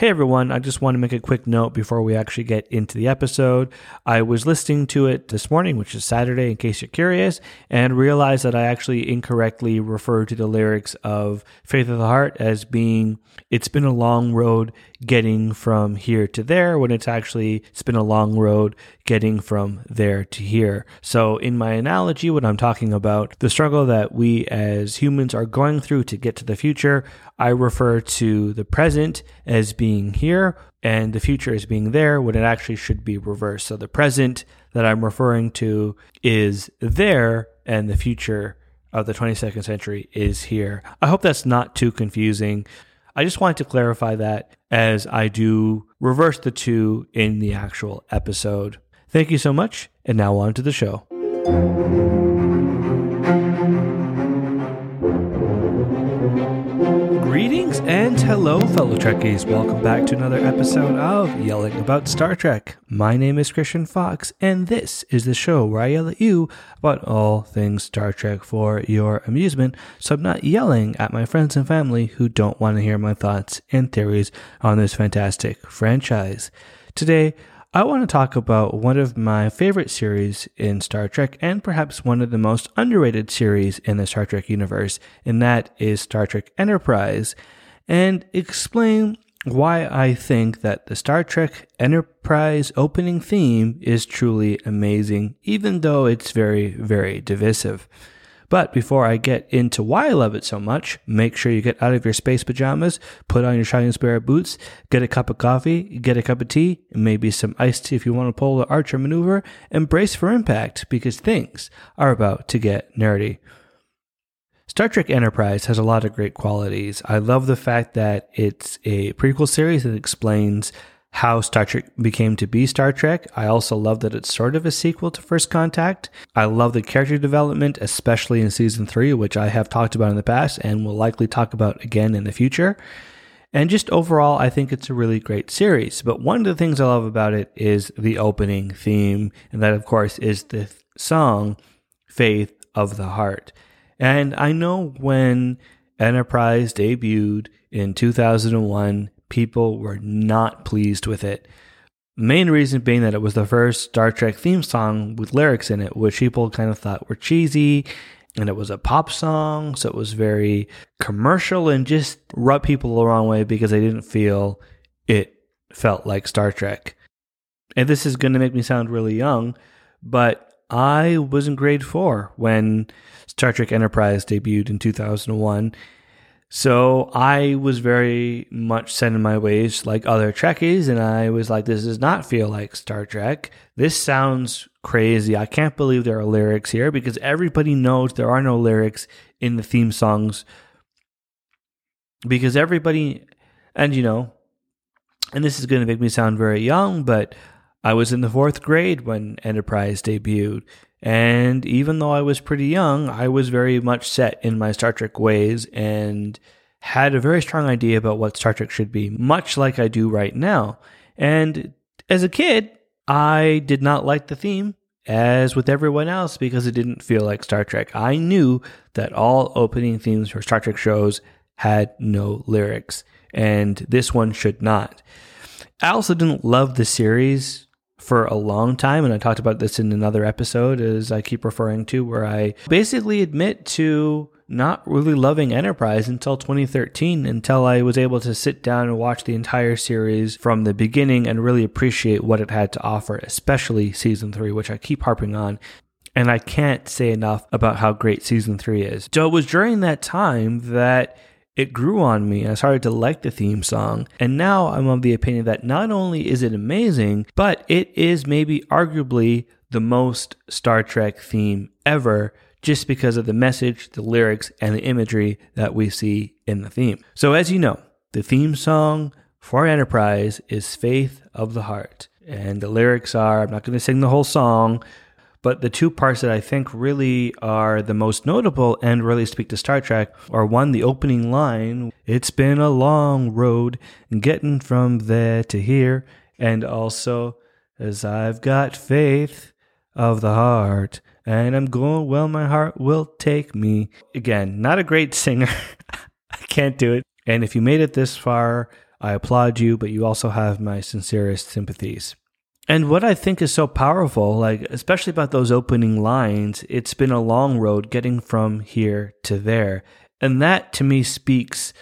Hey everyone, I just want to make a quick note before we actually get into the episode. I was listening to it this morning, which is Saturday, in case you're curious, and realized that I actually incorrectly referred to the lyrics of Faith of the Heart as being, It's been a long road getting from here to there, when it's actually, It's been a long road getting from there to here. So, in my analogy, when I'm talking about the struggle that we as humans are going through to get to the future, I refer to the present as being here and the future as being there when it actually should be reversed. So the present that I'm referring to is there and the future of the 22nd century is here. I hope that's not too confusing. I just wanted to clarify that as I do reverse the two in the actual episode. Thank you so much, and now on to the show. Hello, fellow Trekkies. Welcome back to another episode of Yelling About Star Trek. My name is Christian Fox, and this is the show where I yell at you about all things Star Trek for your amusement, so I'm not yelling at my friends and family who don't want to hear my thoughts and theories on this fantastic franchise. Today, I want to talk about one of my favorite series in Star Trek and perhaps one of the most underrated series in the Star Trek universe, and that is Star Trek Enterprise, and explain why I think that the Star Trek Enterprise opening theme is truly amazing, even though it's very, very divisive. But before I get into why I love it so much, make sure you get out of your space pajamas, put on your Shining Spirit boots, get a cup of coffee, get a cup of tea, and maybe some iced tea if you want to pull the Archer maneuver, and brace for impact because things are about to get nerdy. Star Trek Enterprise has a lot of great qualities. I love the fact that it's a prequel series that explains how Star Trek became to be Star Trek. I also love that it's sort of a sequel to First Contact. I love the character development, especially in season three, which I have talked about in the past and will likely talk about again in the future. And just overall, I think it's a really great series. But one of the things I love about it is the opening theme, and that, of course, is the song Faith of the Heart. And I know when Enterprise debuted in 2001, people were not pleased with it. Main reason being that it was the first Star Trek theme song with lyrics in it, which people kind of thought were cheesy, and it was a pop song, so it was very commercial and just rubbed people the wrong way because they didn't feel it felt like Star Trek. And this is going to make me sound really young, but I was in grade four when Star Trek Enterprise debuted in 2001 so I was very much set in my ways like other Trekkies, and I was like, this does not feel like Star Trek. This sounds crazy. I can't believe there are lyrics here because everybody knows there are no lyrics in the theme songs. Because everybody, and you know, and this is going to make me sound very young, but I was in the fourth grade when Enterprise debuted. And even though I was pretty young, I was very much set in my Star Trek ways and had a very strong idea about what Star Trek should be, much like I do right now. And as a kid, I did not like the theme, as with everyone else, because it didn't feel like Star Trek. I knew that all opening themes for Star Trek shows had no lyrics, and this one should not. I also didn't love the series for a long time, and I talked about this in another episode, as I keep referring to, where I basically admit to not really loving Enterprise until 2013, until I was able to sit down and watch the entire series from the beginning and really appreciate what it had to offer, especially season three, which I keep harping on. And I can't say enough about how great season three is. So it was during that time that it grew on me. I started to like the theme song. And now I'm of the opinion that not only is it amazing, but it is maybe arguably the most Star Trek theme ever just because of the message, the lyrics, and the imagery that we see in the theme. So, as you know, the theme song for Enterprise is Faith of the Heart. And the lyrics are I'm not going to sing the whole song, but the two parts that I think really are the most notable and really speak to Star Trek are one, the opening line, It's been a long road getting from there to here, and also, As I've got faith of the heart, and I'm going well, my heart will take me. Again, not a great singer. I can't do it. And if you made it this far, I applaud you, but you also have my sincerest sympathies. And what I think is so powerful, like especially about those opening lines, it's been a long road getting from here to there. And that to me speaks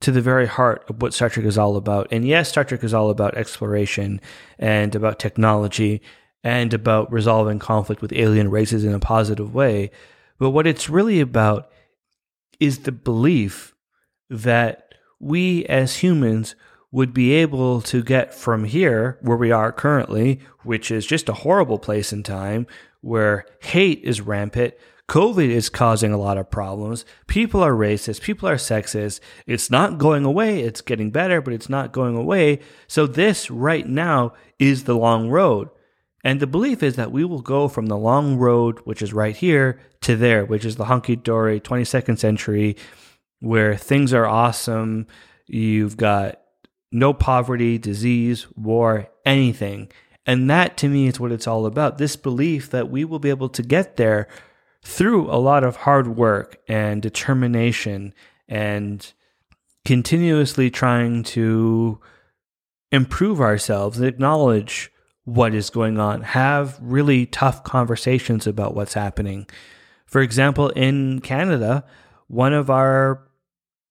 to the very heart of what Star Trek is all about. And yes, Star Trek is all about exploration and about technology and about resolving conflict with alien races in a positive way. But what it's really about is the belief that we as humans would be able to get from here, where we are currently, which is just a horrible place in time, where hate is rampant, COVID is causing a lot of problems. People are racist. People are sexist. It's not going away. It's getting better, but it's not going away. So, this right now is the long road. And the belief is that we will go from the long road, which is right here, to there, which is the hunky dory 22nd century, where things are awesome. You've got no poverty, disease, war, anything. And that to me is what it's all about. This belief that we will be able to get there through a lot of hard work and determination and continuously trying to improve ourselves and acknowledge what is going on, have really tough conversations about what's happening. For example, in Canada, one of our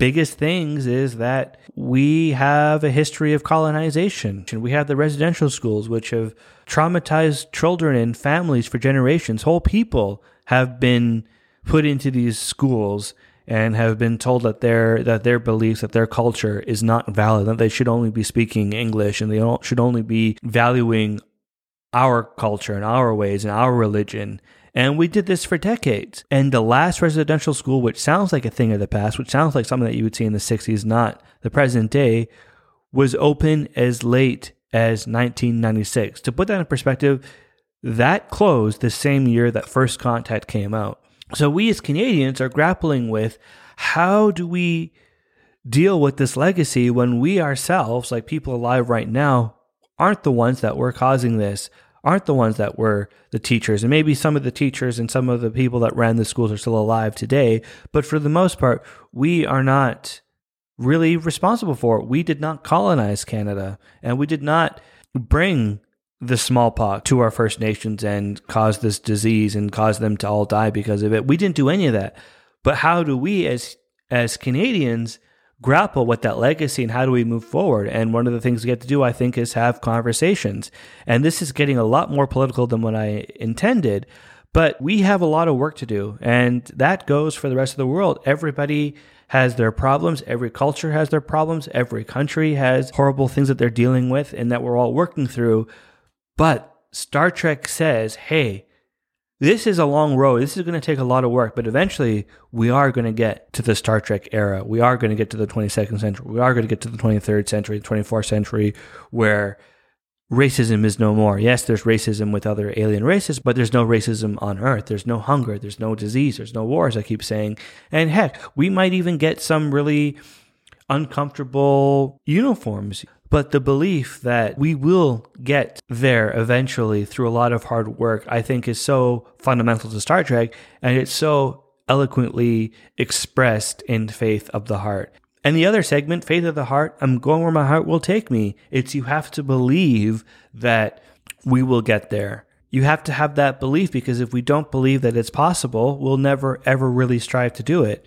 biggest things is that we have a history of colonization. We have the residential schools, which have traumatized children and families for generations. Whole people have been put into these schools and have been told that their that their beliefs that their culture is not valid that they should only be speaking english and they should only be valuing our culture and our ways and our religion and we did this for decades. And the last residential school which sounds like a thing of the past which sounds like something that you would see in the 60s not the present day was open as late as 1996 to put that in perspective that closed the same year that First Contact came out. So we as Canadians are grappling with how do we deal with this legacy when we ourselves, like people alive right now, aren't the ones that were causing this, aren't the ones that were the teachers. And maybe some of the teachers and some of the people that ran the schools are still alive today. But for the most part, we are not really responsible for it. We did not colonize Canada and we did not bring the smallpox to our First Nations and cause this disease and cause them to all die because of it. We didn't do any of that. But how do we as as Canadians grapple with that legacy and how do we move forward? And one of the things we get to do, I think, is have conversations. And this is getting a lot more political than what I intended. But we have a lot of work to do. And that goes for the rest of the world. Everybody has their problems. Every culture has their problems. Every country has horrible things that they're dealing with and that we're all working through. But Star Trek says, hey, this is a long road. This is going to take a lot of work, but eventually we are going to get to the Star Trek era. We are going to get to the 22nd century. We are going to get to the 23rd century, the 24th century, where racism is no more. Yes, there's racism with other alien races, but there's no racism on Earth. There's no hunger. There's no disease. There's no wars, I keep saying. And heck, we might even get some really uncomfortable uniforms but the belief that we will get there eventually through a lot of hard work, I think is so fundamental to Star Trek. And it's so eloquently expressed in Faith of the Heart. And the other segment, Faith of the Heart, I'm going where my heart will take me. It's you have to believe that we will get there. You have to have that belief because if we don't believe that it's possible, we'll never ever really strive to do it.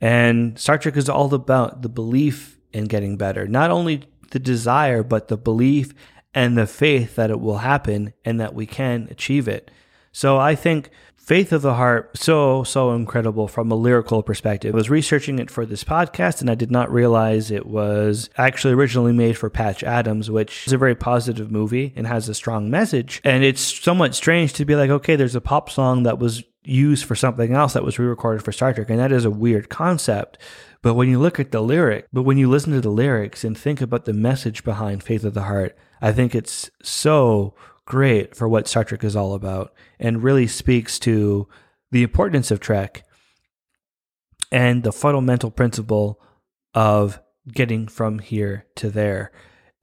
And Star Trek is all about the belief in getting better. Not only the desire, but the belief and the faith that it will happen and that we can achieve it. So I think Faith of the Heart, so, so incredible from a lyrical perspective. I was researching it for this podcast and I did not realize it was actually originally made for Patch Adams, which is a very positive movie and has a strong message. And it's somewhat strange to be like, okay, there's a pop song that was used for something else that was re-recorded for Star Trek, and that is a weird concept. But when you look at the lyric, but when you listen to the lyrics and think about the message behind Faith of the Heart, I think it's so great for what Star Trek is all about and really speaks to the importance of Trek and the fundamental principle of getting from here to there.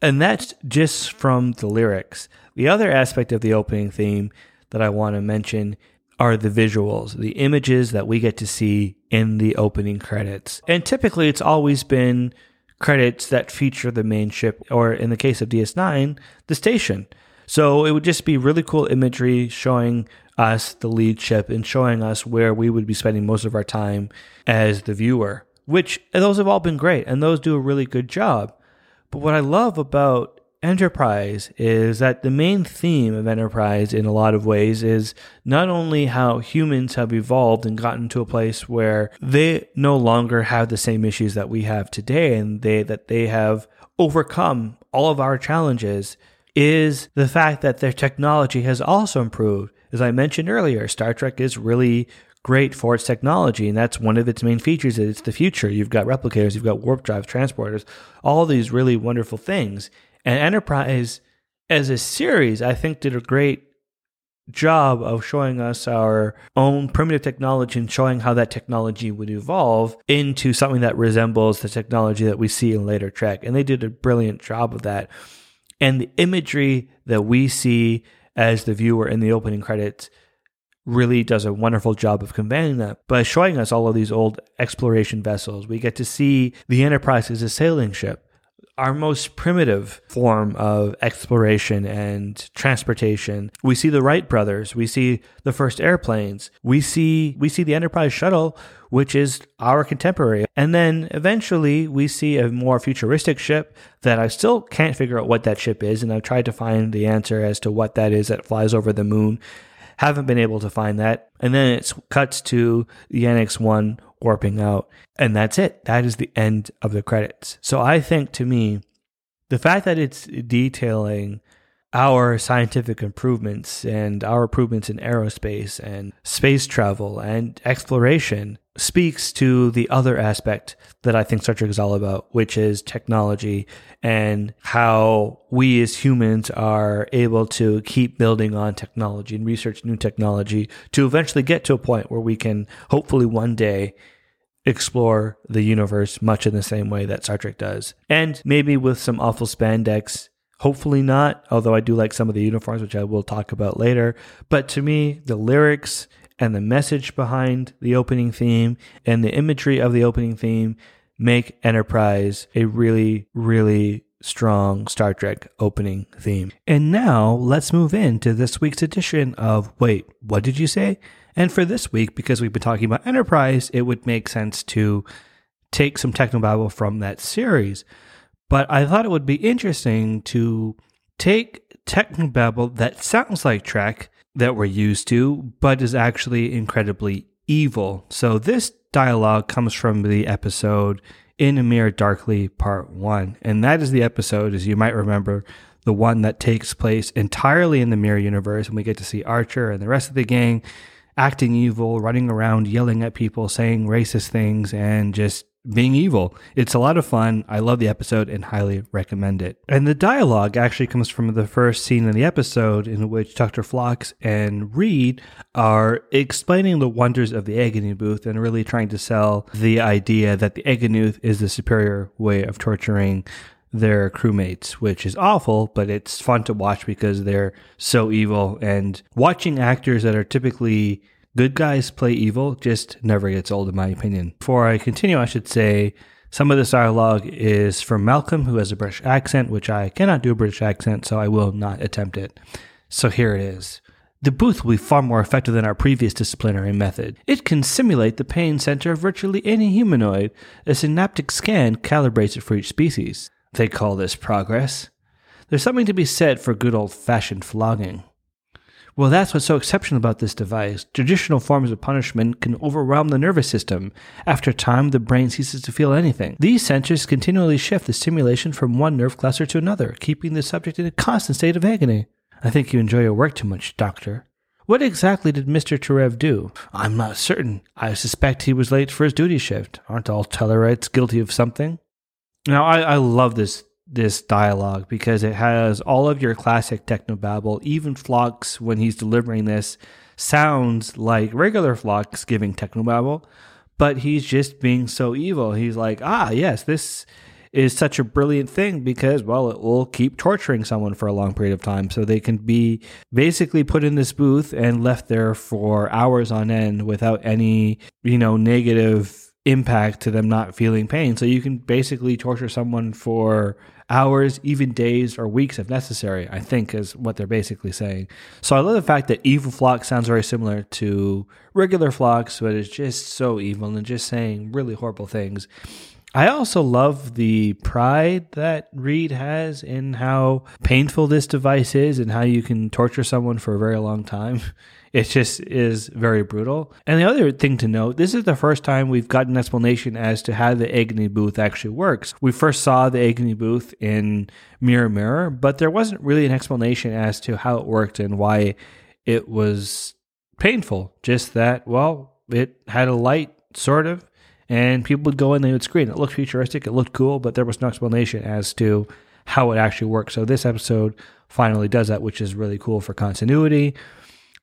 And that's just from the lyrics. The other aspect of the opening theme that I want to mention are the visuals, the images that we get to see in the opening credits. And typically it's always been credits that feature the main ship, or in the case of DS9, the station. So it would just be really cool imagery showing us the lead ship and showing us where we would be spending most of our time as the viewer, which those have all been great and those do a really good job. But what I love about Enterprise is that the main theme of Enterprise, in a lot of ways, is not only how humans have evolved and gotten to a place where they no longer have the same issues that we have today, and they that they have overcome all of our challenges, is the fact that their technology has also improved. As I mentioned earlier, Star Trek is really great for its technology, and that's one of its main features. It's the future. You've got replicators, you've got warp drives, transporters, all these really wonderful things. And Enterprise, as a series, I think did a great job of showing us our own primitive technology and showing how that technology would evolve into something that resembles the technology that we see in later Trek. And they did a brilliant job of that. And the imagery that we see as the viewer in the opening credits really does a wonderful job of conveying that by showing us all of these old exploration vessels. We get to see the Enterprise as a sailing ship our most primitive form of exploration and transportation. We see the Wright brothers, we see the first airplanes, we see we see the Enterprise shuttle, which is our contemporary. And then eventually we see a more futuristic ship that I still can't figure out what that ship is, and I've tried to find the answer as to what that is that flies over the moon. Haven't been able to find that. And then it cuts to the NX 1 warping out. And that's it. That is the end of the credits. So I think to me, the fact that it's detailing our scientific improvements and our improvements in aerospace and space travel and exploration speaks to the other aspect that I think Star Trek is all about, which is technology and how we as humans are able to keep building on technology and research new technology to eventually get to a point where we can hopefully one day explore the universe much in the same way that Star Trek does. And maybe with some awful spandex. Hopefully not, although I do like some of the uniforms, which I will talk about later. But to me, the lyrics and the message behind the opening theme and the imagery of the opening theme make Enterprise a really, really strong Star Trek opening theme. And now let's move into this week's edition of Wait, what did you say? And for this week, because we've been talking about Enterprise, it would make sense to take some technobabble from that series. But I thought it would be interesting to take technobabble that sounds like Trek that we're used to, but is actually incredibly evil. So this dialogue comes from the episode In a Mirror Darkly Part 1. And that is the episode, as you might remember, the one that takes place entirely in the Mirror universe. And we get to see Archer and the rest of the gang acting evil, running around, yelling at people, saying racist things, and just being evil. It's a lot of fun. I love the episode and highly recommend it. And the dialogue actually comes from the first scene in the episode in which Dr. Phlox and Reed are explaining the wonders of the agony booth and really trying to sell the idea that the agony booth is the superior way of torturing their crewmates, which is awful, but it's fun to watch because they're so evil. And watching actors that are typically good guys play evil just never gets old, in my opinion. Before I continue, I should say some of this dialogue is from Malcolm, who has a British accent, which I cannot do a British accent, so I will not attempt it. So here it is. The booth will be far more effective than our previous disciplinary method. It can simulate the pain center of virtually any humanoid. A synaptic scan calibrates it for each species. They call this progress. There's something to be said for good old fashioned flogging. Well, that's what's so exceptional about this device. Traditional forms of punishment can overwhelm the nervous system. After time, the brain ceases to feel anything. These sensors continually shift the stimulation from one nerve cluster to another, keeping the subject in a constant state of agony. I think you enjoy your work too much, Doctor. What exactly did Mr. Tarev do? I'm not certain. I suspect he was late for his duty shift. Aren't all Tellarites guilty of something? Now, I, I love this this dialogue because it has all of your classic technobabble. Even Phlox, when he's delivering this, sounds like regular Phlox giving technobabble, but he's just being so evil. He's like, ah, yes, this is such a brilliant thing because, well, it will keep torturing someone for a long period of time. So they can be basically put in this booth and left there for hours on end without any, you know, negative impact to them not feeling pain. So you can basically torture someone for hours, even days or weeks if necessary, I think is what they're basically saying. So I love the fact that evil Phlox sounds very similar to regular Phlox, but it's just so evil and just saying really horrible things. I also love the pride that Reed has in how painful this device is and how you can torture someone for a very long time. It just is very brutal. And the other thing to note this is the first time we've gotten an explanation as to how the agony booth actually works. We first saw the agony booth in Mirror Mirror, but there wasn't really an explanation as to how it worked and why it was painful. Just that, well, it had a light, sort of, and people would go in, they would scream. It looked futuristic, it looked cool, but there was no explanation as to how it actually works. So this episode finally does that, which is really cool for continuity.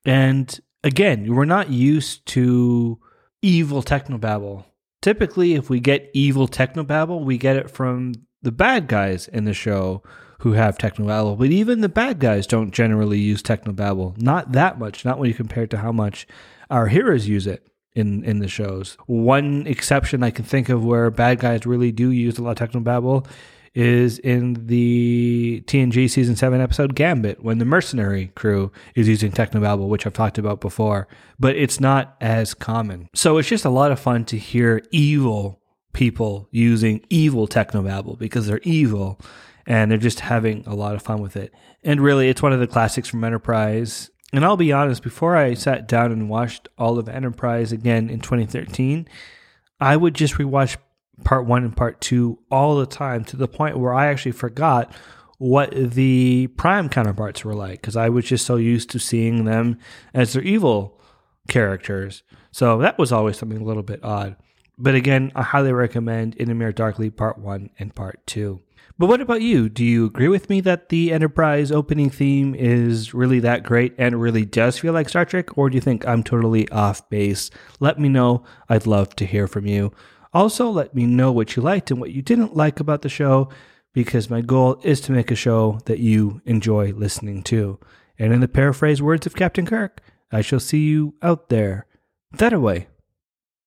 And again, we're not used to evil technobabble. Typically, if we get evil technobabble, we get it from the bad guys in the show who have technobabble. But even the bad guys don't generally use technobabble. Not that much, not when you compare it to how much our heroes use it in in the shows. One exception I can think of where bad guys really do use a lot of technobabble is in the TNG season seven episode Gambit when the mercenary crew is using technobabble, which I've talked about before, but it's not as common. So it's just a lot of fun to hear evil people using evil technobabble because they're evil and they're just having a lot of fun with it. And really, it's one of the classics from Enterprise. And I'll be honest, before I sat down and watched all of Enterprise again in 2013, I would just rewatch part one and part two all the time to the point where I actually forgot what the prime counterparts were like because I was just so used to seeing them as their evil characters. So that was always something a little bit odd. But again, I highly recommend In a Mirror Darkly Part 1 and Part 2. But what about you? Do you agree with me that the Enterprise opening theme is really that great and really does feel like Star Trek? Or do you think I'm totally off base? Let me know. I'd love to hear from you. Also, let me know what you liked and what you didn't like about the show because my goal is to make a show that you enjoy listening to. And in the paraphrase words of Captain Kirk, I shall see you out there. That away.